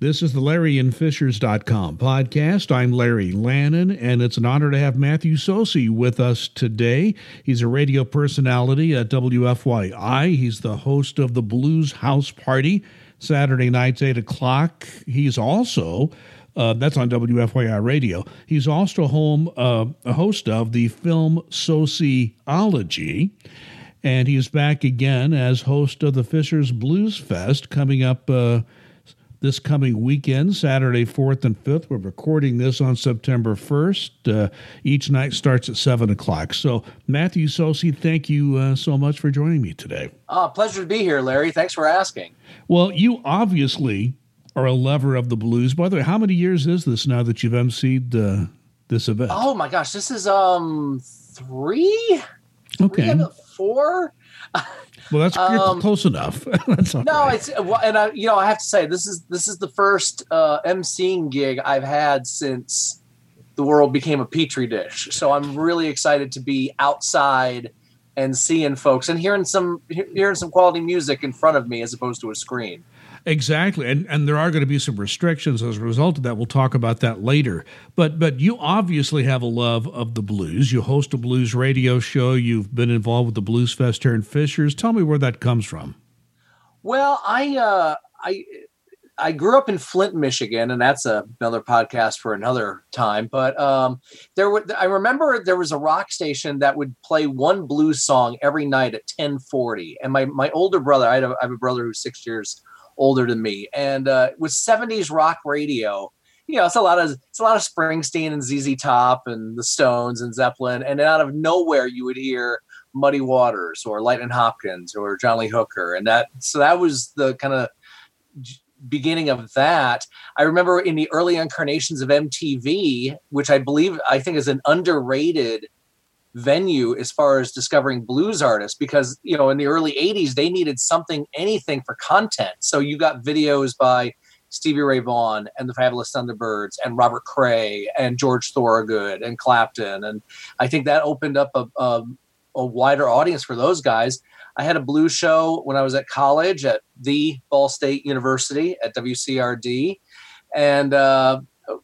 This is the LarryInFishers.com podcast. I'm Larry Lannan, and it's an honor to have Matthew Socey with us today. He's a radio personality at WFYI. He's the host of the Blues House Party, Saturday nights, 8 o'clock. He's also uh, that's on WFYI Radio. He's also home uh, a host of the film Sociology, and he's back again as host of the Fishers Blues Fest coming up uh, this coming weekend, Saturday, 4th and 5th. We're recording this on September 1st. Uh, each night starts at 7 o'clock. So, Matthew Socey, thank you uh, so much for joining me today. Oh, pleasure to be here, Larry. Thanks for asking. Well, you obviously are a lover of the blues. By the way, how many years is this now that you've emceed uh, this event? Oh my gosh, this is um three, okay, three four. Well, that's um, close enough. that's no, right. it's well, and I, you know, I have to say this is this is the first uh, emceeing gig I've had since the world became a petri dish. So I'm really excited to be outside and seeing folks and hearing some hearing some quality music in front of me as opposed to a screen. Exactly, and and there are going to be some restrictions as a result of that. We'll talk about that later. But but you obviously have a love of the blues. You host a blues radio show. You've been involved with the Blues Fest here in Fishers. Tell me where that comes from. Well, I uh, I I grew up in Flint, Michigan, and that's another podcast for another time. But um, there, I remember there was a rock station that would play one blues song every night at ten forty. And my my older brother, I have, I have a brother who's six years older than me, and uh, with '70s rock radio, you know, it's a lot of it's a lot of Springsteen and ZZ Top and the Stones and Zeppelin, and out of nowhere you would hear Muddy Waters or Lightning Hopkins or John Lee Hooker, and that so that was the kind of beginning of that. I remember in the early incarnations of MTV, which I believe I think is an underrated venue as far as discovering blues artists because you know in the early 80s they needed something anything for content. So you got videos by stevie ray vaughan and the fabulous thunderbirds and robert cray and george thorogood and clapton. And i think that opened up a, a, a wider audience for those guys. I had a blues show when i was at college at the ball state university at wcrd and uh,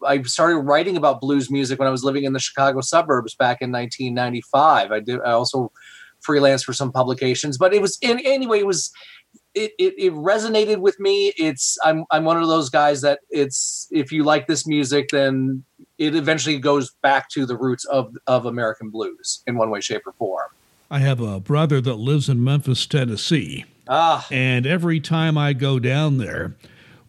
I started writing about blues music when I was living in the Chicago suburbs back in 1995. I did. I also freelance for some publications, but it was in anyway. It was it, it, it resonated with me. It's I'm I'm one of those guys that it's if you like this music, then it eventually goes back to the roots of of American blues in one way, shape, or form. I have a brother that lives in Memphis, Tennessee. Ah. And every time I go down there,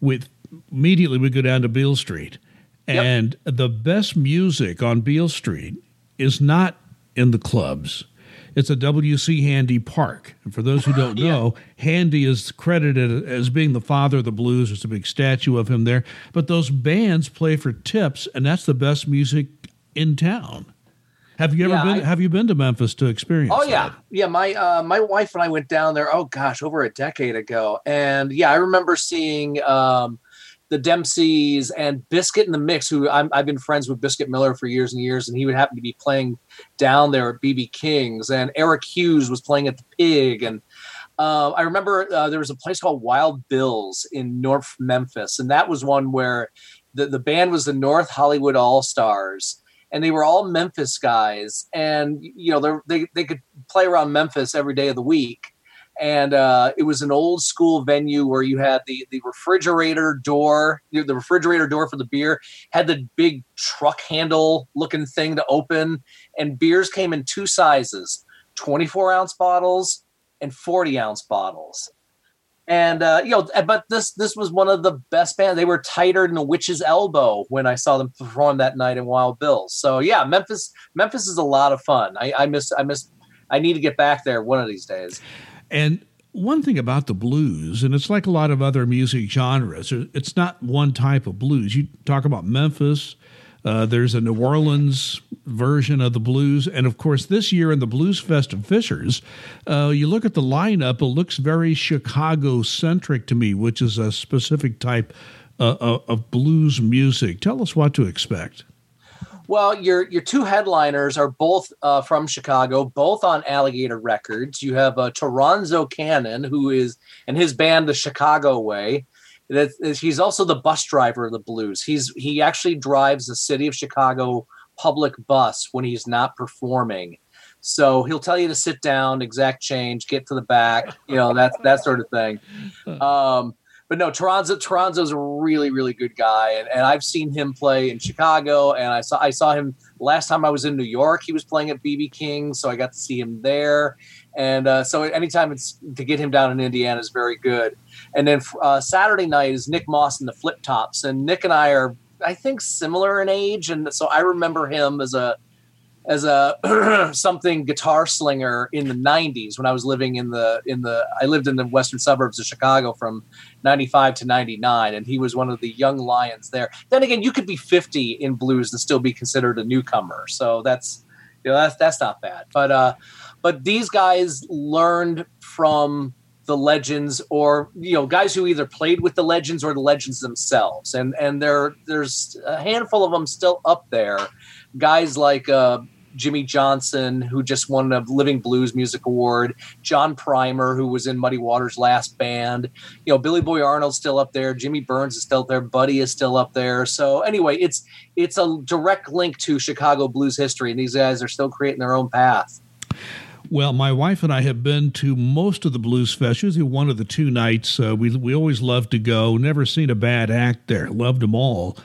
with immediately we go down to Beale Street and the best music on Beale Street is not in the clubs. It's a W.C. Handy Park. And for those who don't know. Handy is credited as being the father of the blues. There's a big statue of him there. But those bands play for tips, and that's the best music in town. Have you ever yeah, been? I, have you been to Memphis to experience? Oh yeah, yeah. My uh, my wife and I went down there. Oh gosh, over a decade ago, and yeah, I remember seeing um, the Dempseys and Biscuit in the Mix, who i have been friends with Biscuit Miller for years and years, and he would happen to be playing down there at BB King's, and Eric Hughes was playing at the Pig, and uh, I remember uh, there was a place called Wild Bills in North Memphis, and that was one where the the band was the North Hollywood All Stars, and they were all Memphis guys, and you know they they could play around Memphis every day of the week and uh, it was an old school venue where you had the the refrigerator door, the refrigerator door for the beer had the big truck handle looking thing to open, and beers came in two sizes: twenty four ounce bottles and forty ounce bottles. And uh, you know, but this this was one of the best bands. They were tighter than a witch's elbow when I saw them perform that night in Wild Bills. So yeah, Memphis Memphis is a lot of fun. I, I miss I miss I need to get back there one of these days. And one thing about the blues, and it's like a lot of other music genres, it's not one type of blues. You talk about Memphis, uh, there's a New Orleans version of the blues. And of course, this year in the Blues Fest of Fishers, uh, you look at the lineup, it looks very Chicago centric to me, which is a specific type uh, of blues music. Tell us what to expect. Well, your your two headliners are both uh, from Chicago, both on Alligator Records. You have uh, Toronzo Cannon, who is and his band, The Chicago Way, he's also the bus driver of the blues. He's he actually drives the city of Chicago public bus when he's not performing. So he'll tell you to sit down, exact change, get to the back, you know, that that sort of thing. Um, but no, Toronzo Toronzo's a really, really good guy, and, and I've seen him play in Chicago, and I saw I saw him last time I was in New York. He was playing at BB King, so I got to see him there, and uh, so anytime it's to get him down in Indiana is very good. And then uh, Saturday night is Nick Moss and the Flip Tops, and Nick and I are I think similar in age, and so I remember him as a as a something guitar slinger in the 90s when I was living in the in the I lived in the western suburbs of Chicago from 95 to 99 and he was one of the young lions there. Then again, you could be 50 in blues and still be considered a newcomer. So that's you know that's that's not bad. But uh but these guys learned from the legends or you know guys who either played with the legends or the legends themselves and and there there's a handful of them still up there guys like uh, Jimmy Johnson, who just won a Living Blues Music Award, John Primer, who was in Muddy Waters' last band. You know, Billy Boy Arnold's still up there, Jimmy Burns is still there, Buddy is still up there. So anyway, it's it's a direct link to Chicago blues history, and these guys are still creating their own path. Well, my wife and I have been to most of the blues fest. Usually one of the two nights. Uh, we we always love to go. Never seen a bad act there. Loved them all.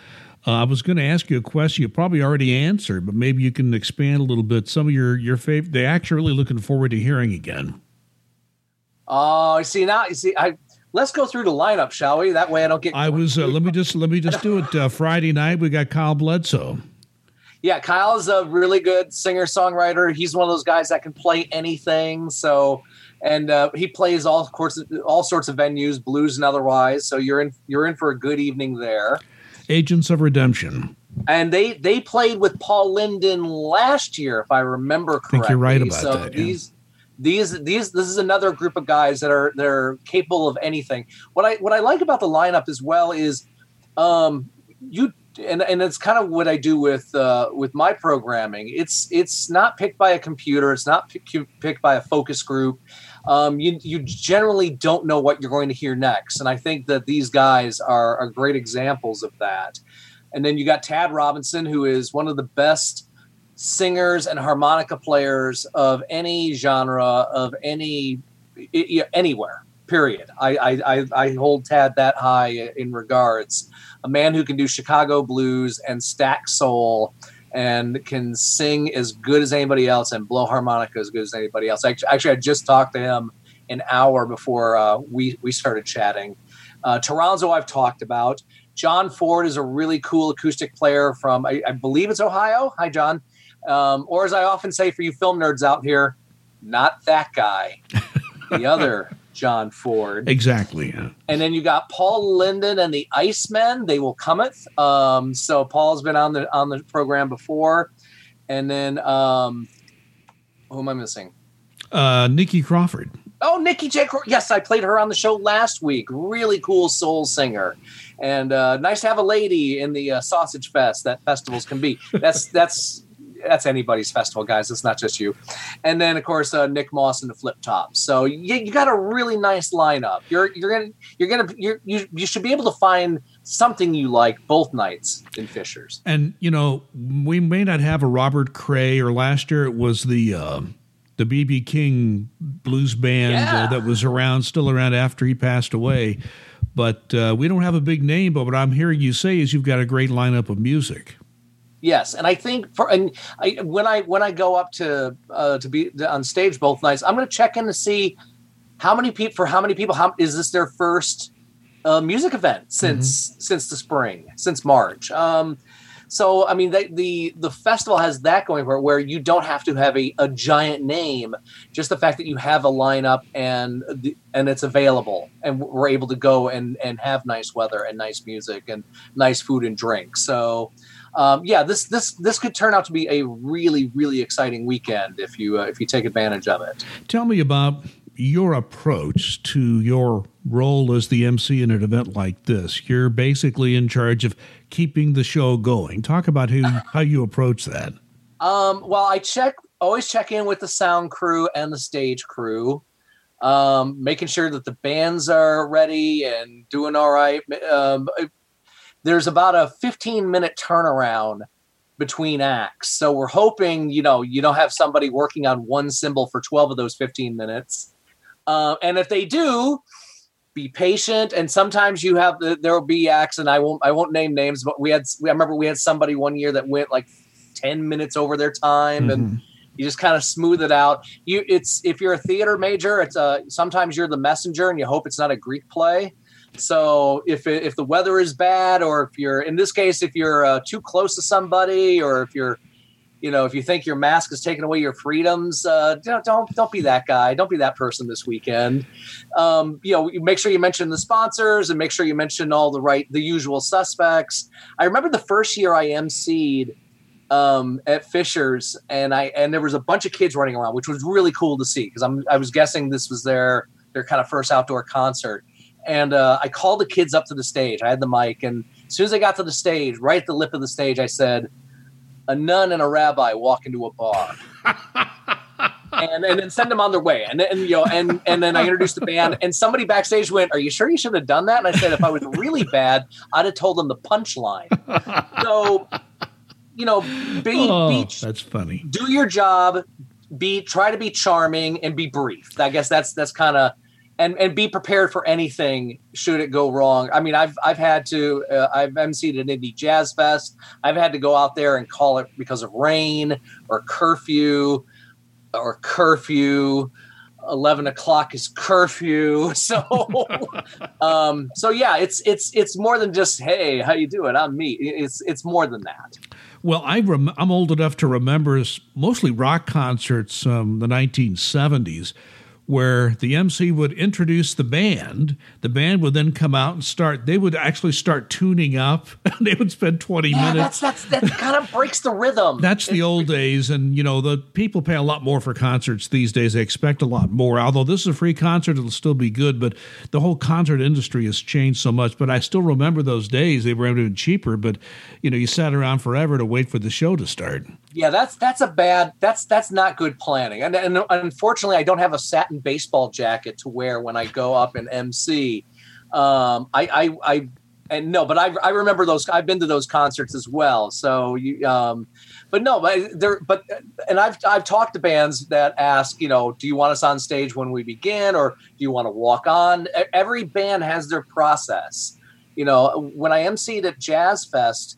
Uh, I was going to ask you a question you probably already answered, but maybe you can expand a little bit. Some of your your favorite, they actually really looking forward to hearing again. Oh, uh, see now, you see, I let's go through the lineup, shall we? That way, I don't get. I was. Uh, let me just let me just do it. Uh, Friday night, we got Kyle Bledsoe. Yeah, Kyle is a really good singer songwriter. He's one of those guys that can play anything. So, and uh, he plays all course all sorts of venues, blues and otherwise. So you're in you're in for a good evening there. Agents of Redemption. And they they played with Paul Linden last year, if I remember correctly. I think you're right about so that. These yeah. these these this is another group of guys that are they're capable of anything. What I what I like about the lineup as well is um you and and it's kind of what I do with uh, with my programming. It's it's not picked by a computer. It's not pick, picked by a focus group um, you you generally don't know what you're going to hear next. And I think that these guys are, are great examples of that. And then you got Tad Robinson, who is one of the best singers and harmonica players of any genre of any anywhere. Period. I I, I hold Tad that high in regards. A man who can do Chicago blues and Stax soul and can sing as good as anybody else and blow harmonica as good as anybody else. Actually, actually I just talked to him an hour before uh, we we started chatting. Uh, Toronzo, I've talked about. John Ford is a really cool acoustic player from, I, I believe it's Ohio. Hi, John. Um, or as I often say for you film nerds out here, not that guy, the other John Ford. Exactly. Yeah. And then you got Paul Linden and the Icemen. They will cometh. Um, so Paul's been on the on the program before. And then um, who am I missing? Uh, Nikki Crawford. Oh, Nikki J. Yes, I played her on the show last week. Really cool soul singer, and uh, nice to have a lady in the uh, Sausage Fest that festivals can be. That's that's that's anybody's festival, guys. It's not just you. And then of course uh, Nick Moss and the Flip Tops. So you, you got a really nice lineup. You're you're gonna you're gonna you're, you you should be able to find something you like both nights in Fishers. And you know we may not have a Robert Cray or last year it was the. Uh, the BB King blues band uh, yeah. uh, that was around, still around after he passed away. But uh, we don't have a big name, but what I'm hearing you say is you've got a great lineup of music. Yes, and I think for and I, when I when I go up to uh, to be on stage both nights, I'm going to check in to see how many people for how many people how is this their first uh, music event since mm-hmm. since the spring since March. Um, so I mean the, the the festival has that going for it where you don't have to have a, a giant name, just the fact that you have a lineup and the, and it's available and we're able to go and and have nice weather and nice music and nice food and drink. So um, yeah, this this this could turn out to be a really really exciting weekend if you uh, if you take advantage of it. Tell me about your approach to your role as the MC in an event like this. You're basically in charge of keeping the show going. Talk about who how you approach that. Um, well, I check always check in with the sound crew and the stage crew. um, making sure that the bands are ready and doing all right. Um, there's about a 15 minute turnaround between acts. So we're hoping, you know, you don't have somebody working on one symbol for 12 of those 15 minutes. Uh, and if they do, be patient. And sometimes you have there will be acts, and I won't I won't name names, but we had I remember we had somebody one year that went like 10 minutes over their time mm-hmm. and you just kind of smooth it out. You it's if you're a theater major, it's uh, sometimes you're the messenger and you hope it's not a Greek play. So if if the weather is bad, or if you're in this case, if you're uh, too close to somebody, or if you're you know, if you think your mask is taking away your freedoms, uh, don't, don't don't be that guy. Don't be that person this weekend. Um, you know, make sure you mention the sponsors and make sure you mention all the right, the usual suspects. I remember the first year I emceed um, at Fisher's, and I and there was a bunch of kids running around, which was really cool to see because I'm I was guessing this was their their kind of first outdoor concert. And uh, I called the kids up to the stage. I had the mic, and as soon as I got to the stage, right at the lip of the stage, I said, "A nun and a rabbi walk into a bar." and, and then send them on their way. And then you know, and and then I introduced the band, and somebody backstage went, "Are you sure you should have done that?" And I said, "If I was really bad, I'd have told them the punchline." So you know, be, oh, be that's funny. Do your job. Be try to be charming and be brief. I guess that's that's kind of and and be prepared for anything should it go wrong. I mean, I've I've had to uh, I've emceed an indie jazz fest. I've had to go out there and call it because of rain or curfew or curfew. 11 o'clock is curfew so um so yeah it's it's it's more than just hey how you doing i'm me it's it's more than that well, I rem- I'm old enough to remember mostly rock concerts um, the 1970s where the MC would introduce the band. The band would then come out and start. They would actually start tuning up. they would spend twenty yeah, minutes. That's that's that kind of breaks the rhythm. That's the old days, and you know the people pay a lot more for concerts these days. They expect a lot more. Although this is a free concert, it'll still be good. But the whole concert industry has changed so much. But I still remember those days. They were even cheaper. But you know, you sat around forever to wait for the show to start. Yeah, that's that's a bad. That's that's not good planning. And, and unfortunately, I don't have a satin baseball jacket to wear when I go up in MC. Um, I, I, I, and no, but I, I remember those. I've been to those concerts as well. So you, um, but no, but there, but and I've I've talked to bands that ask, you know, do you want us on stage when we begin, or do you want to walk on? Every band has their process. You know, when I emceed at Jazz Fest,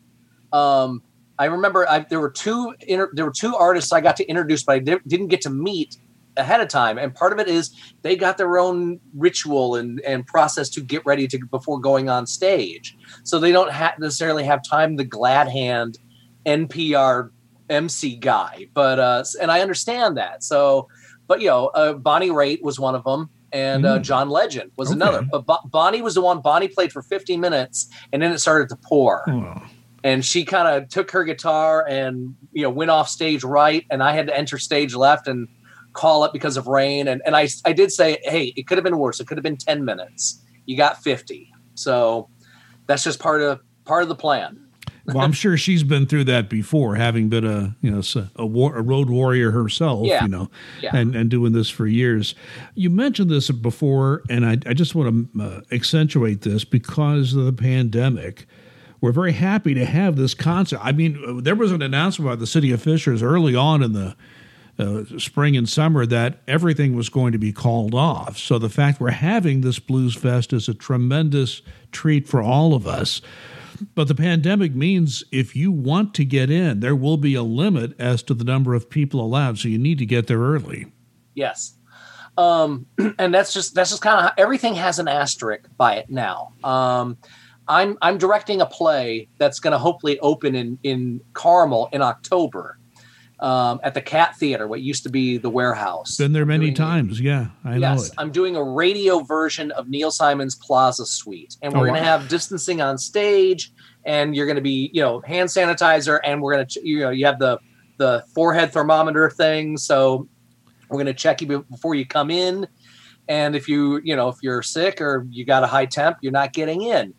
um, I remember I, there were two inter, there were two artists I got to introduce, but I di- didn't get to meet ahead of time. And part of it is they got their own ritual and, and process to get ready to before going on stage, so they don't ha- necessarily have time the glad hand NPR MC guy. But uh, and I understand that. So, but you know, uh, Bonnie Raitt was one of them and uh, mm. John Legend was okay. another. But Bo- Bonnie was the one. Bonnie played for 15 minutes, and then it started to pour. Oh and she kind of took her guitar and you know went off stage right and i had to enter stage left and call it because of rain. And, and I, I did say hey it could have been worse. It could have been 10 minutes. You got 50 so that's just part of part of the plan. Well i'm sure she's been through that before having been a you know a, war, a road warrior herself yeah. you know yeah. and and doing this for years. You mentioned this before and i, I just want to uh, accentuate this because of the pandemic. We're very happy to have this concert. I mean, there was an announcement by the city of Fishers early on in the uh, spring and summer that everything was going to be called off. So the fact we're having this Blues Fest is a tremendous treat for all of us. But the pandemic means if you want to get in, there will be a limit as to the number of people allowed. So you need to get there early. Yes. Um, and that's just that's just kind of everything has an asterisk by it now. Um, I'm I'm directing a play that's going to hopefully open in in Carmel in October. Um, at the Cat Theater, what used to be the warehouse. Been there many times. yeah, I yes, know it. I'm doing a radio version of Neil Simon's Plaza Suite, and we're oh, going to wow. have distancing on stage, and you're going to be, you know, hand sanitizer, and we're going to, you know, you have the the forehead thermometer thing, so we're going to check you before you come in, and if you, you know, if you're sick or you got a high temp, you're not getting in.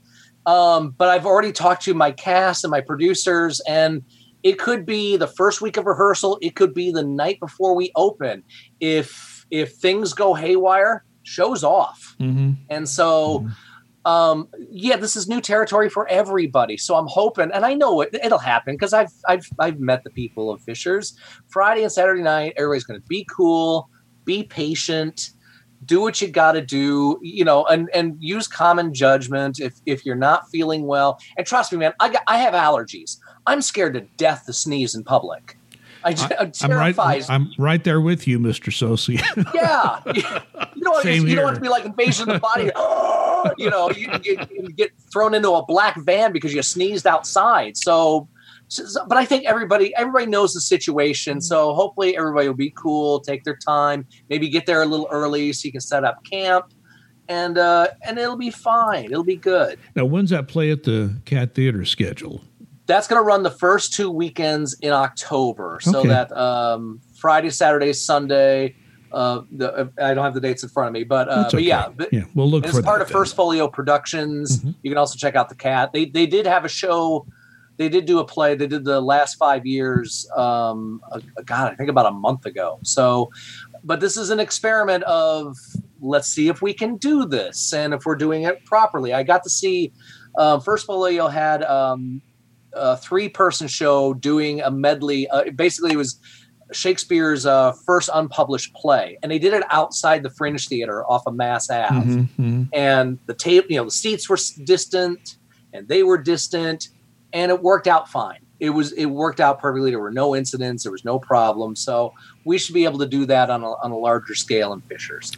Um, but I've already talked to my cast and my producers, and it could be the first week of rehearsal. It could be the night before we open. If if things go haywire, shows off. Mm-hmm. And so, mm-hmm. um, yeah, this is new territory for everybody. So I'm hoping, and I know it, it'll happen because I've, I've, I've met the people of Fishers. Friday and Saturday night, everybody's going to be cool, be patient, do what you got to do, you know, and, and use common judgment if, if you're not feeling well. And trust me, man, I, got, I have allergies. I'm scared to death to sneeze in public. I, am right. I'm right there with you, Mister Socey. yeah, you, you don't, you, you don't want to be like invasion of the body. you know, you, you, get thrown into a black van because you sneezed outside. So, so, but I think everybody everybody knows the situation. So hopefully everybody will be cool, take their time, maybe get there a little early so you can set up camp. And uh, and it'll be fine. It'll be good. Now, when's that play at the Cat Theater scheduled? That's going to run the first two weekends in October. So okay. that um, Friday, Saturday, Sunday. Uh, the, I don't have the dates in front of me, but, uh, but yeah, yeah, we'll look for part of then. First Folio Productions. Mm-hmm. You can also check out the Cat. They they did have a show. They did do a play. They did the last five years. Um, uh, God, I think about a month ago. So, but this is an experiment of let's see if we can do this and if we're doing it properly. I got to see. Uh, First Folio had um, a three person show doing a medley. Uh, basically, it was Shakespeare's uh, first unpublished play, and they did it outside the Fringe Theater off of Mass Ave. Mm-hmm, mm-hmm. And the tape, you know, the seats were distant, and they were distant, and it worked out fine. It was it worked out perfectly. There were no incidents. There was no problem. So we should be able to do that on a, on a larger scale in Fishers.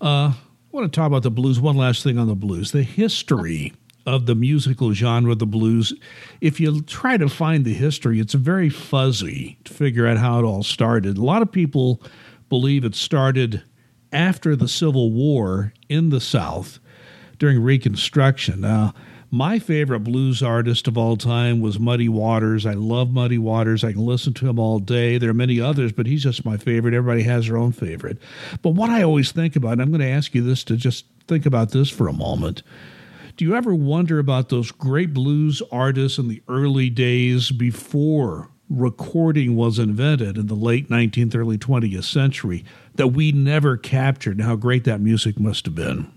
Uh, I want to talk about the blues. One last thing on the blues: the history of the musical genre, the blues, if you try to find the history, it's very fuzzy to figure out how it all started. A lot of people believe it started after the Civil War in the South during Reconstruction. Now, my favorite blues artist of all time was Muddy Waters. I love Muddy Waters. I can listen to him all day. There are many others, but he's just my favorite. Everybody has their own favorite. But what I always think about, and I'm going to ask you this to just think about this for a moment. Do you ever wonder about those great blues artists in the early days before recording was invented in the late 19th, early 20th century that we never captured and how great that music must have been?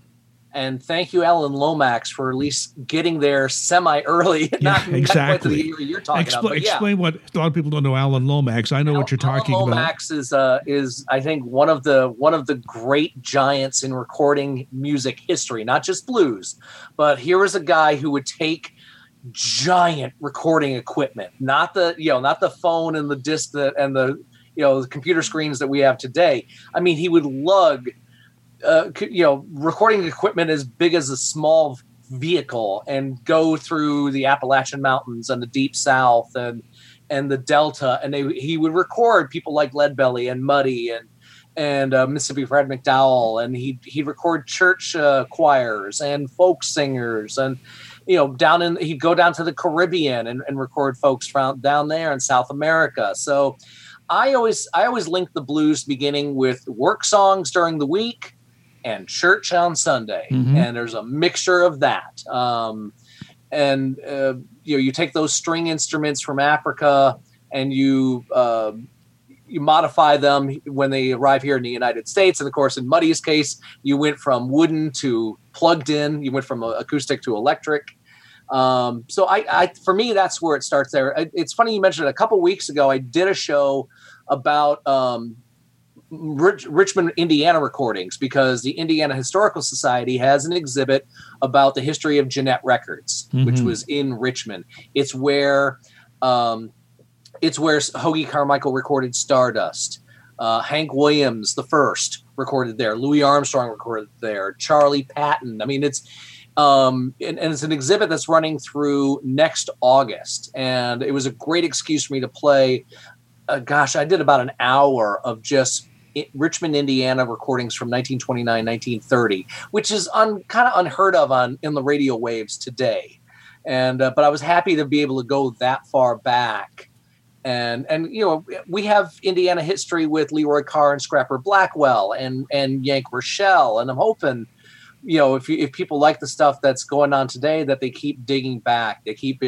And thank you, Alan Lomax, for at least getting there semi early. Yeah, exactly. you're talking Expl- about. Yeah. Explain what a lot of people don't know. Alan Lomax. I know Al- what you're talking Alan about. Lomax is uh, is I think one of the one of the great giants in recording music history, not just blues, but here was a guy who would take giant recording equipment, not the you know not the phone and the disc that, and the you know the computer screens that we have today. I mean, he would lug uh, you know recording equipment as big as a small vehicle and go through the Appalachian Mountains and the Deep South and and the Delta, and they, he would record people like Leadbelly and Muddy and and uh, Mississippi Fred McDowell, and he he'd record church uh, choirs and folk singers, and you know down in he'd go down to the Caribbean and, and record folks from down there in South America. So I always I always link the blues beginning with work songs during the week and church on Sunday, mm-hmm. and there's a mixture of that. Um, and uh, you know, you take those string instruments from Africa and you uh, you modify them when they arrive here in the United States. And of course, in Muddy's case, you went from wooden to plugged in. You went from acoustic to electric. Um, so I, I, for me, that's where it starts. There. It's funny you mentioned it. A couple weeks ago, I did a show about um, Rich, Richmond, Indiana recordings because the Indiana Historical Society has an exhibit about the history of Gennett Records, mm-hmm. which was in Richmond. It's where um, it's where Hoagy Carmichael recorded Stardust. Uh, Hank Williams, the first, recorded there. Louis Armstrong recorded there. Charlie Patton. I mean, it's um, and, and, it's an exhibit that's running through next August, and it was a great excuse for me to play. Uh, gosh, I did about an hour of just Richmond, Indiana recordings from 1929, 1930, which is un, kind of unheard of on in the radio waves today. And uh, but I was happy to be able to go that far back. And and you know we have Indiana history with Leroy Carr and Scrapper Blackwell and and Yank Rachell, and I'm hoping you know if if people like the stuff that's going on today that they keep digging back, they keep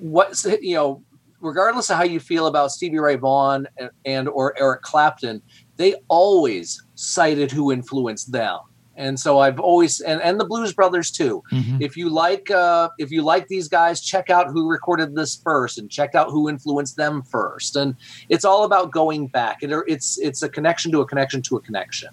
what you know regardless of how you feel about Stevie Ray Vaughan and, and, or Eric Clapton, they always cited who influenced them and so I've always and, and the Blues Brothers too. Mm-hmm. If you like uh, if you like these guys, check out who recorded this first and check out who influenced them first. And it's all about going back. It, it's it's a connection to a connection to a connection.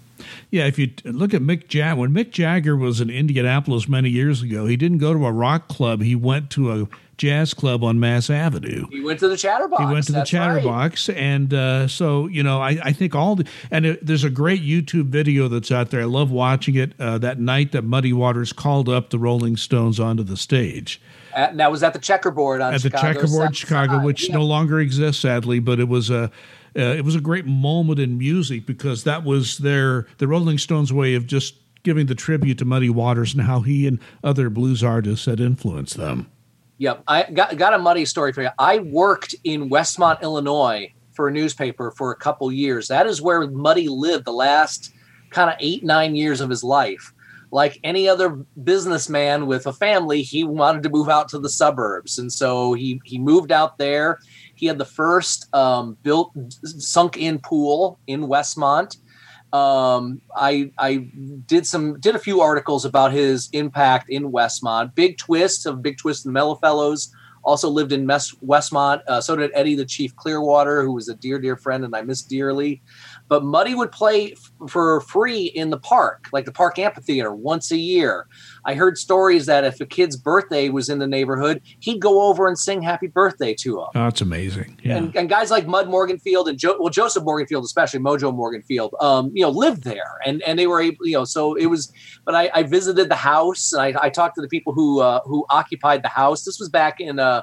Yeah, if you look at Mick Jagger, when Mick Jagger was in Indianapolis many years ago, he didn't go to a rock club. He went to a jazz club on Mass Avenue. He went to the Chatterbox. He went to the Chatterbox, right. and uh, so you know, I, I think all the and it, there's a great YouTube video that's out there. I love watching it. Uh, that night that Muddy Waters called up the Rolling Stones onto the stage. At, that was at the Checkerboard on at the Checkerboard Chicago, which yeah. no longer exists sadly, but it was a. Uh, it was a great moment in music because that was their the Rolling Stones way of just giving the tribute to Muddy Waters and how he and other blues artists had influenced them. Yep, I got got a muddy story for you. I worked in Westmont, Illinois, for a newspaper for a couple years. That is where Muddy lived the last kind of eight nine years of his life. Like any other businessman with a family, he wanted to move out to the suburbs, and so he he moved out there. He had the first um, built sunk in pool in Westmont um, I I did some did a few articles about his impact in Westmont. Big Twist of Big Twist and Mellow Fellows also lived in Westmont. Uh, so did Eddie the Chief Clearwater, who was a dear dear friend and I miss dearly. But Muddy would play f- for free in the park, like the park amphitheater, once a year. I heard stories that if a kid's birthday was in the neighborhood, he'd go over and sing happy birthday to him. Oh, that's amazing. Yeah. And, and guys like Mud Morganfield and jo- well, Joseph Morganfield, especially Mojo Morganfield, um, you know, lived there and, and they were able, you know, so it was, but I, I visited the house and I, I talked to the people who, uh, who occupied the house. This was back in, uh,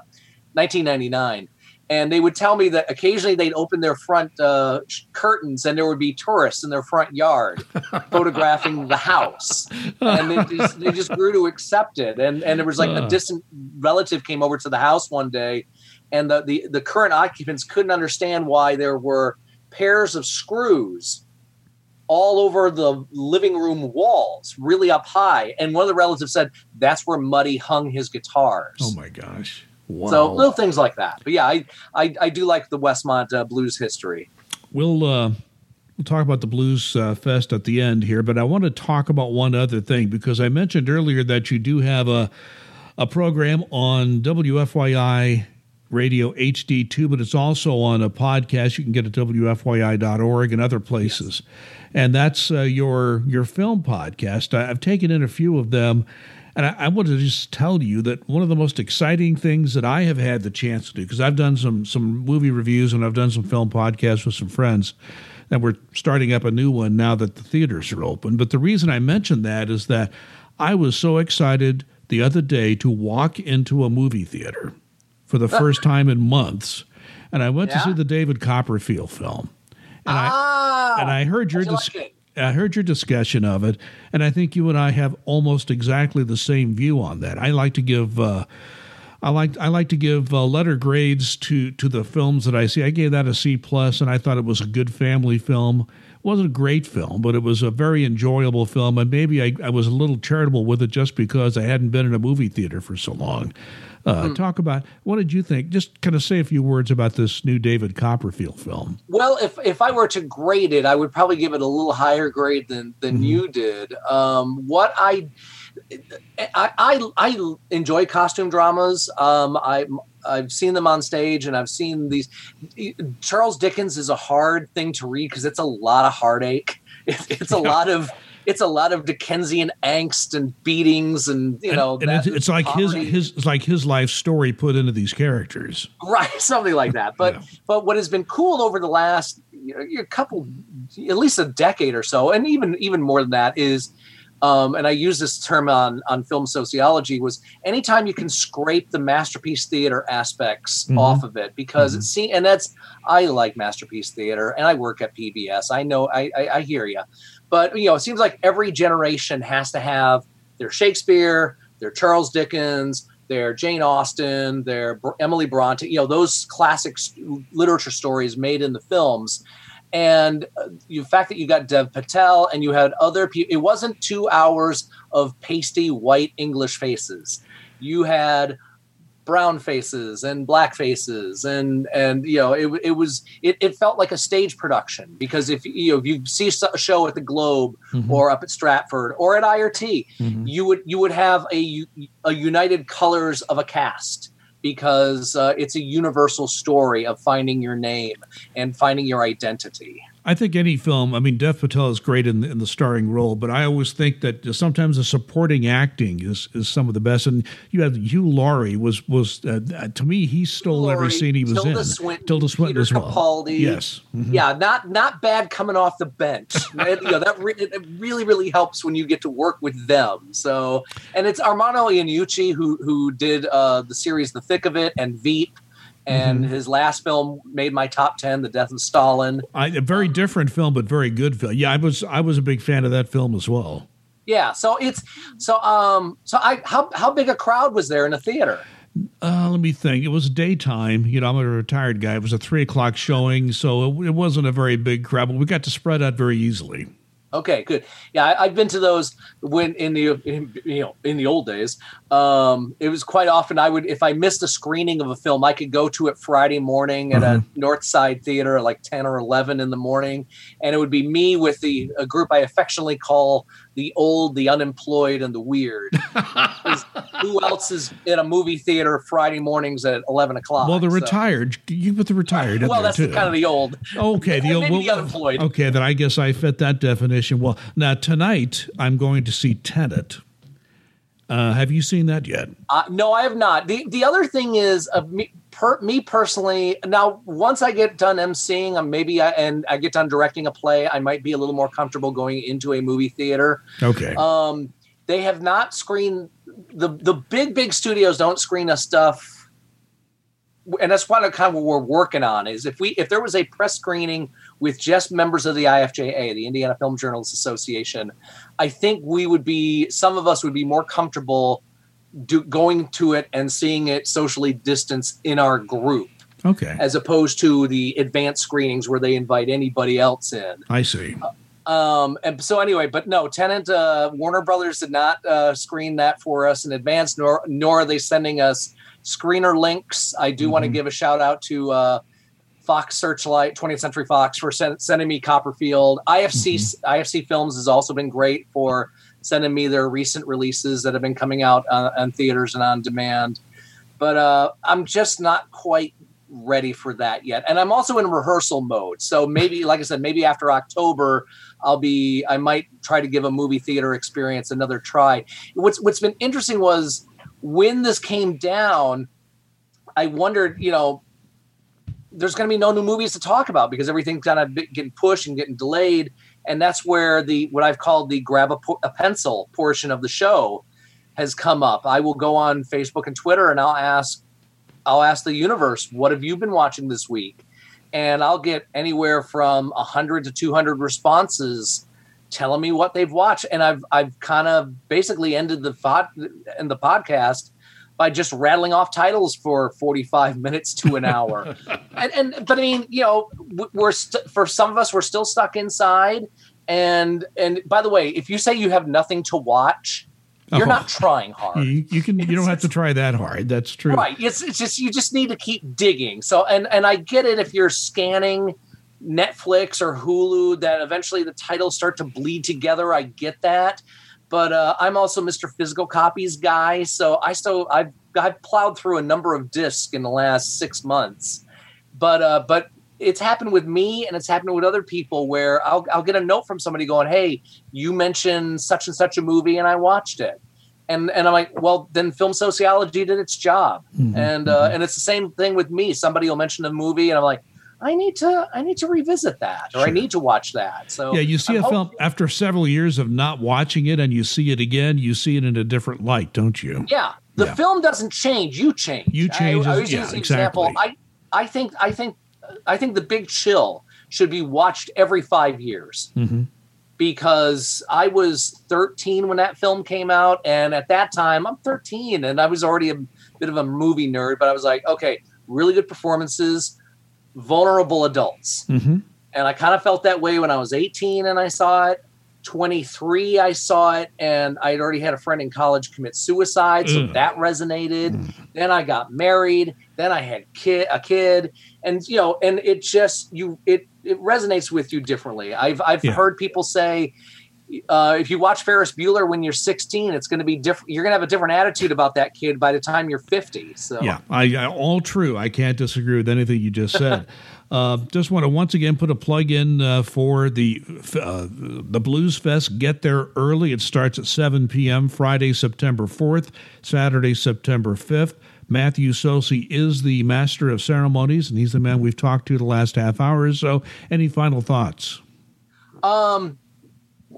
1999 and they would tell me that occasionally they'd open their front uh, curtains and there would be tourists in their front yard photographing the house. And they just, they just grew to accept it. And and there was like a distant relative came over to the house one day and the, the the current occupants couldn't understand why there were pairs of screws all over the living room walls really up high. And one of the relatives said that's where muddy hung his guitars. Oh my gosh Wow. So little things like that. But yeah, I I, I do like the Westmont uh, blues history. We'll uh, we'll talk about the blues uh, fest at the end here, but I want to talk about one other thing because I mentioned earlier that you do have a a program on WFYI radio HD2, but it's also on a podcast you can get at WFYI.org and other places. Yes. And that's uh, your your film podcast. I've taken in a few of them and I, I want to just tell you that one of the most exciting things that I have had the chance to do, because I've done some some movie reviews and I've done some film podcasts with some friends, and we're starting up a new one now that the theaters are open. But the reason I mentioned that is that I was so excited the other day to walk into a movie theater for the first time in months, and I went yeah. to see the David Copperfield film. And ah, I and I heard your dis- like I heard your discussion of it, and I think you and I have almost exactly the same view on that. I like to give. Uh, I like I like to give uh, letter grades to to the films that I see. I gave that a C plus, and I thought it was a good family film. Wasn't a great film, but it was a very enjoyable film, and maybe I, I was a little charitable with it just because I hadn't been in a movie theater for so long. Uh, mm. Talk about what did you think? Just kind of say a few words about this new David Copperfield film. Well, if if I were to grade it, I would probably give it a little higher grade than than mm. you did. Um, what I, I, I I enjoy costume dramas. Um, I I've seen them on stage and I've seen these. Charles Dickens is a hard thing to read because it's a lot of heartache. It's, a lot of it's a lot of Dickensian angst and beatings, and you know, and, and it's, like his his it's like his life story put into these characters, right? Something like that. But yeah. but what has been cool over the last you know, couple, at least a decade or so, and even even more than that is. Um, and I use this term on on film sociology was anytime you can scrape the masterpiece theater aspects mm-hmm. off of it because mm-hmm. it's seen and that's I like masterpiece theater and I work at PBS I know I I, I hear you but you know, it seems like every generation has to have their Shakespeare, their Charles Dickens, their Jane Austen, their Emily Bronte, you know, those classic literature stories made in the films. And uh, the fact that you got Dev Patel and you had other people, it wasn't two hours of pasty white English faces. You had brown faces and black faces and and you know it, it was it, it felt like a stage production because if you know if you see a show at the globe mm-hmm. or up at stratford or at irt mm-hmm. you would you would have a a united colors of a cast because uh, it's a universal story of finding your name and finding your identity I think any film, I mean, Dev Patel is great in, in the starring role, but I always think that sometimes the supporting acting is, is some of the best. And you have Hugh Laurie was was uh, to me he stole Laurie, every scene he was Tilda in. Swinton, Tilda Swinton Peter as well. Capaldi. Yes, mm-hmm. yeah, not not bad coming off the bench. you know, that re- it really really helps when you get to work with them. So, and it's Armando Iannucci who who did uh, the series The Thick of It and Veep and mm-hmm. his last film made my top 10 the death of stalin I, a very different film but very good film yeah i was i was a big fan of that film as well yeah so it's so um so i how, how big a crowd was there in the theater uh, let me think. It was daytime. You know, I'm a retired guy. It was a three o'clock showing, so it, it wasn't a very big crowd, but we got to spread out very easily. Okay, good. Yeah, I, have been to those when in the in, you know in the old days. Um, it was quite often I would if I missed a screening of a film, I could go to it Friday morning at uh-huh. a North Side theater at like ten or eleven in the morning, and it would be me with the a group I affectionately call the old, the unemployed, and the weird. who else is in a movie theater Friday mornings at eleven o'clock? Well, the so. retired. You put the retired. well, that's too. kind of the old. Okay, the old. Well, the unemployed. Okay, then I guess I fit that definition. Well, now tonight I'm going to see Tenet. Uh, have you seen that yet? Uh, no, I have not. the The other thing is, uh, me, per, me personally, now once I get done emceeing, um, maybe I, and I get done directing a play, I might be a little more comfortable going into a movie theater. Okay. Um, they have not screened the the big big studios don't screen us stuff, and that's kind of kind of what we're working on. Is if we if there was a press screening with just members of the IFJA, the Indiana Film Journalists Association, I think we would be some of us would be more comfortable do, going to it and seeing it socially distanced in our group. Okay. As opposed to the advanced screenings where they invite anybody else in. I see. Um, and so anyway, but no, Tenet uh, Warner Brothers did not uh, screen that for us in advance, nor nor are they sending us screener links. I do mm-hmm. want to give a shout out to uh, Fox Searchlight, 20th Century Fox for send, sending me Copperfield. IFC mm-hmm. IFC Films has also been great for sending me their recent releases that have been coming out on, on theaters and on demand. But uh, I'm just not quite ready for that yet. And I'm also in rehearsal mode. So maybe, like I said, maybe after October, I'll be, I might try to give a movie theater experience another try. What's, what's been interesting was when this came down, I wondered, you know, there's going to be no new movies to talk about because everything's kind of getting pushed and getting delayed and that's where the what I've called the grab a, a, pencil portion of the show has come up. I will go on Facebook and Twitter and I'll ask I'll ask the universe, what have you been watching this week? And I'll get anywhere from 100 to 200 responses telling me what they've watched and I've I've kind of basically ended the pod in the podcast by just rattling off titles for 45 minutes to an hour. and, and, but I mean, you know, we're st- for some of us, we're still stuck inside. And, and by the way, if you say you have nothing to watch, you're oh. not trying hard. You, you can, you don't have to try that hard. That's true. Right. It's, it's just, you just need to keep digging. So, and, and I get it if you're scanning Netflix or Hulu, that eventually the titles start to bleed together. I get that but uh, I'm also Mr. Physical Copies guy, so I still I've I've plowed through a number of discs in the last six months, but uh, but it's happened with me and it's happened with other people where I'll I'll get a note from somebody going, "Hey, you mentioned such and such a movie and I watched it." And, and I'm like, well, then film sociology did its job, mm-hmm, and uh, mm-hmm. and it's the same thing with me. Somebody will mention a movie, and I'm like, I need to I need to revisit that or sure. I need to watch that. So yeah, you see I'm a film after several years of not watching it, and you see it again. You see it in a different light, don't you? Yeah, the yeah. film doesn't change. You change. You change. I, I was yeah, exactly. Example. I I think I think I think the Big Chill should be watched every five years. Mm-hmm. Because I was 13 when that film came out, and at that time I'm 13, and I was already a bit of a movie nerd. But I was like, okay, really good performances vulnerable adults. Mm-hmm. And I kind of felt that way when I was 18 and I saw it. 23, I saw it, and I'd already had a friend in college commit suicide, so Ugh. that resonated. Then I got married. Then I had kid a kid, and you know, and it just you it it resonates with you differently. I've I've Yeah. heard people say. Uh, if you watch Ferris Bueller when you're 16, it's going to be different. You're going to have a different attitude about that kid by the time you're 50. So, Yeah, I, I all true. I can't disagree with anything you just said. uh, just want to once again put a plug in uh, for the uh, the Blues Fest. Get there early. It starts at 7 p.m. Friday, September 4th, Saturday, September 5th. Matthew Socey is the master of ceremonies, and he's the man we've talked to the last half hour. or So, any final thoughts? Um,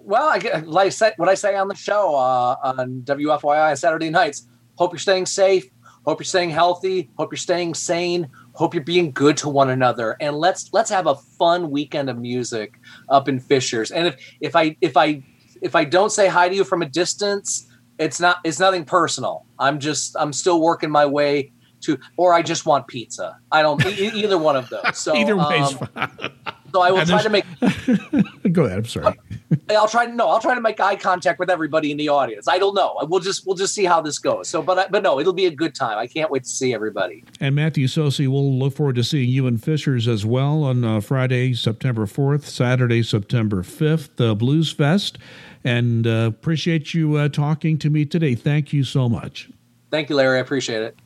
well, I get like I said, what I say on the show uh, on WFYI on Saturday nights. Hope you're staying safe. Hope you're staying healthy. Hope you're staying sane. Hope you're being good to one another. And let's let's have a fun weekend of music up in Fishers. And if if I if I if I don't say hi to you from a distance, it's not it's nothing personal. I'm just I'm still working my way to, or I just want pizza. I don't e- either one of those. So Either way um, fine. so I will try to make Go ahead. I'm sorry. I'll try to no. I'll try to make eye contact with everybody in the audience. I don't know. We'll just we'll just see how this goes. So, but I, but no, it'll be a good time. I can't wait to see everybody. And Matthew Socey, we'll look forward to seeing you and Fishers as well on uh, Friday, September 4th, Saturday, September 5th, the Blues Fest. And uh, appreciate you uh, talking to me today. Thank you so much. Thank you, Larry. I appreciate it.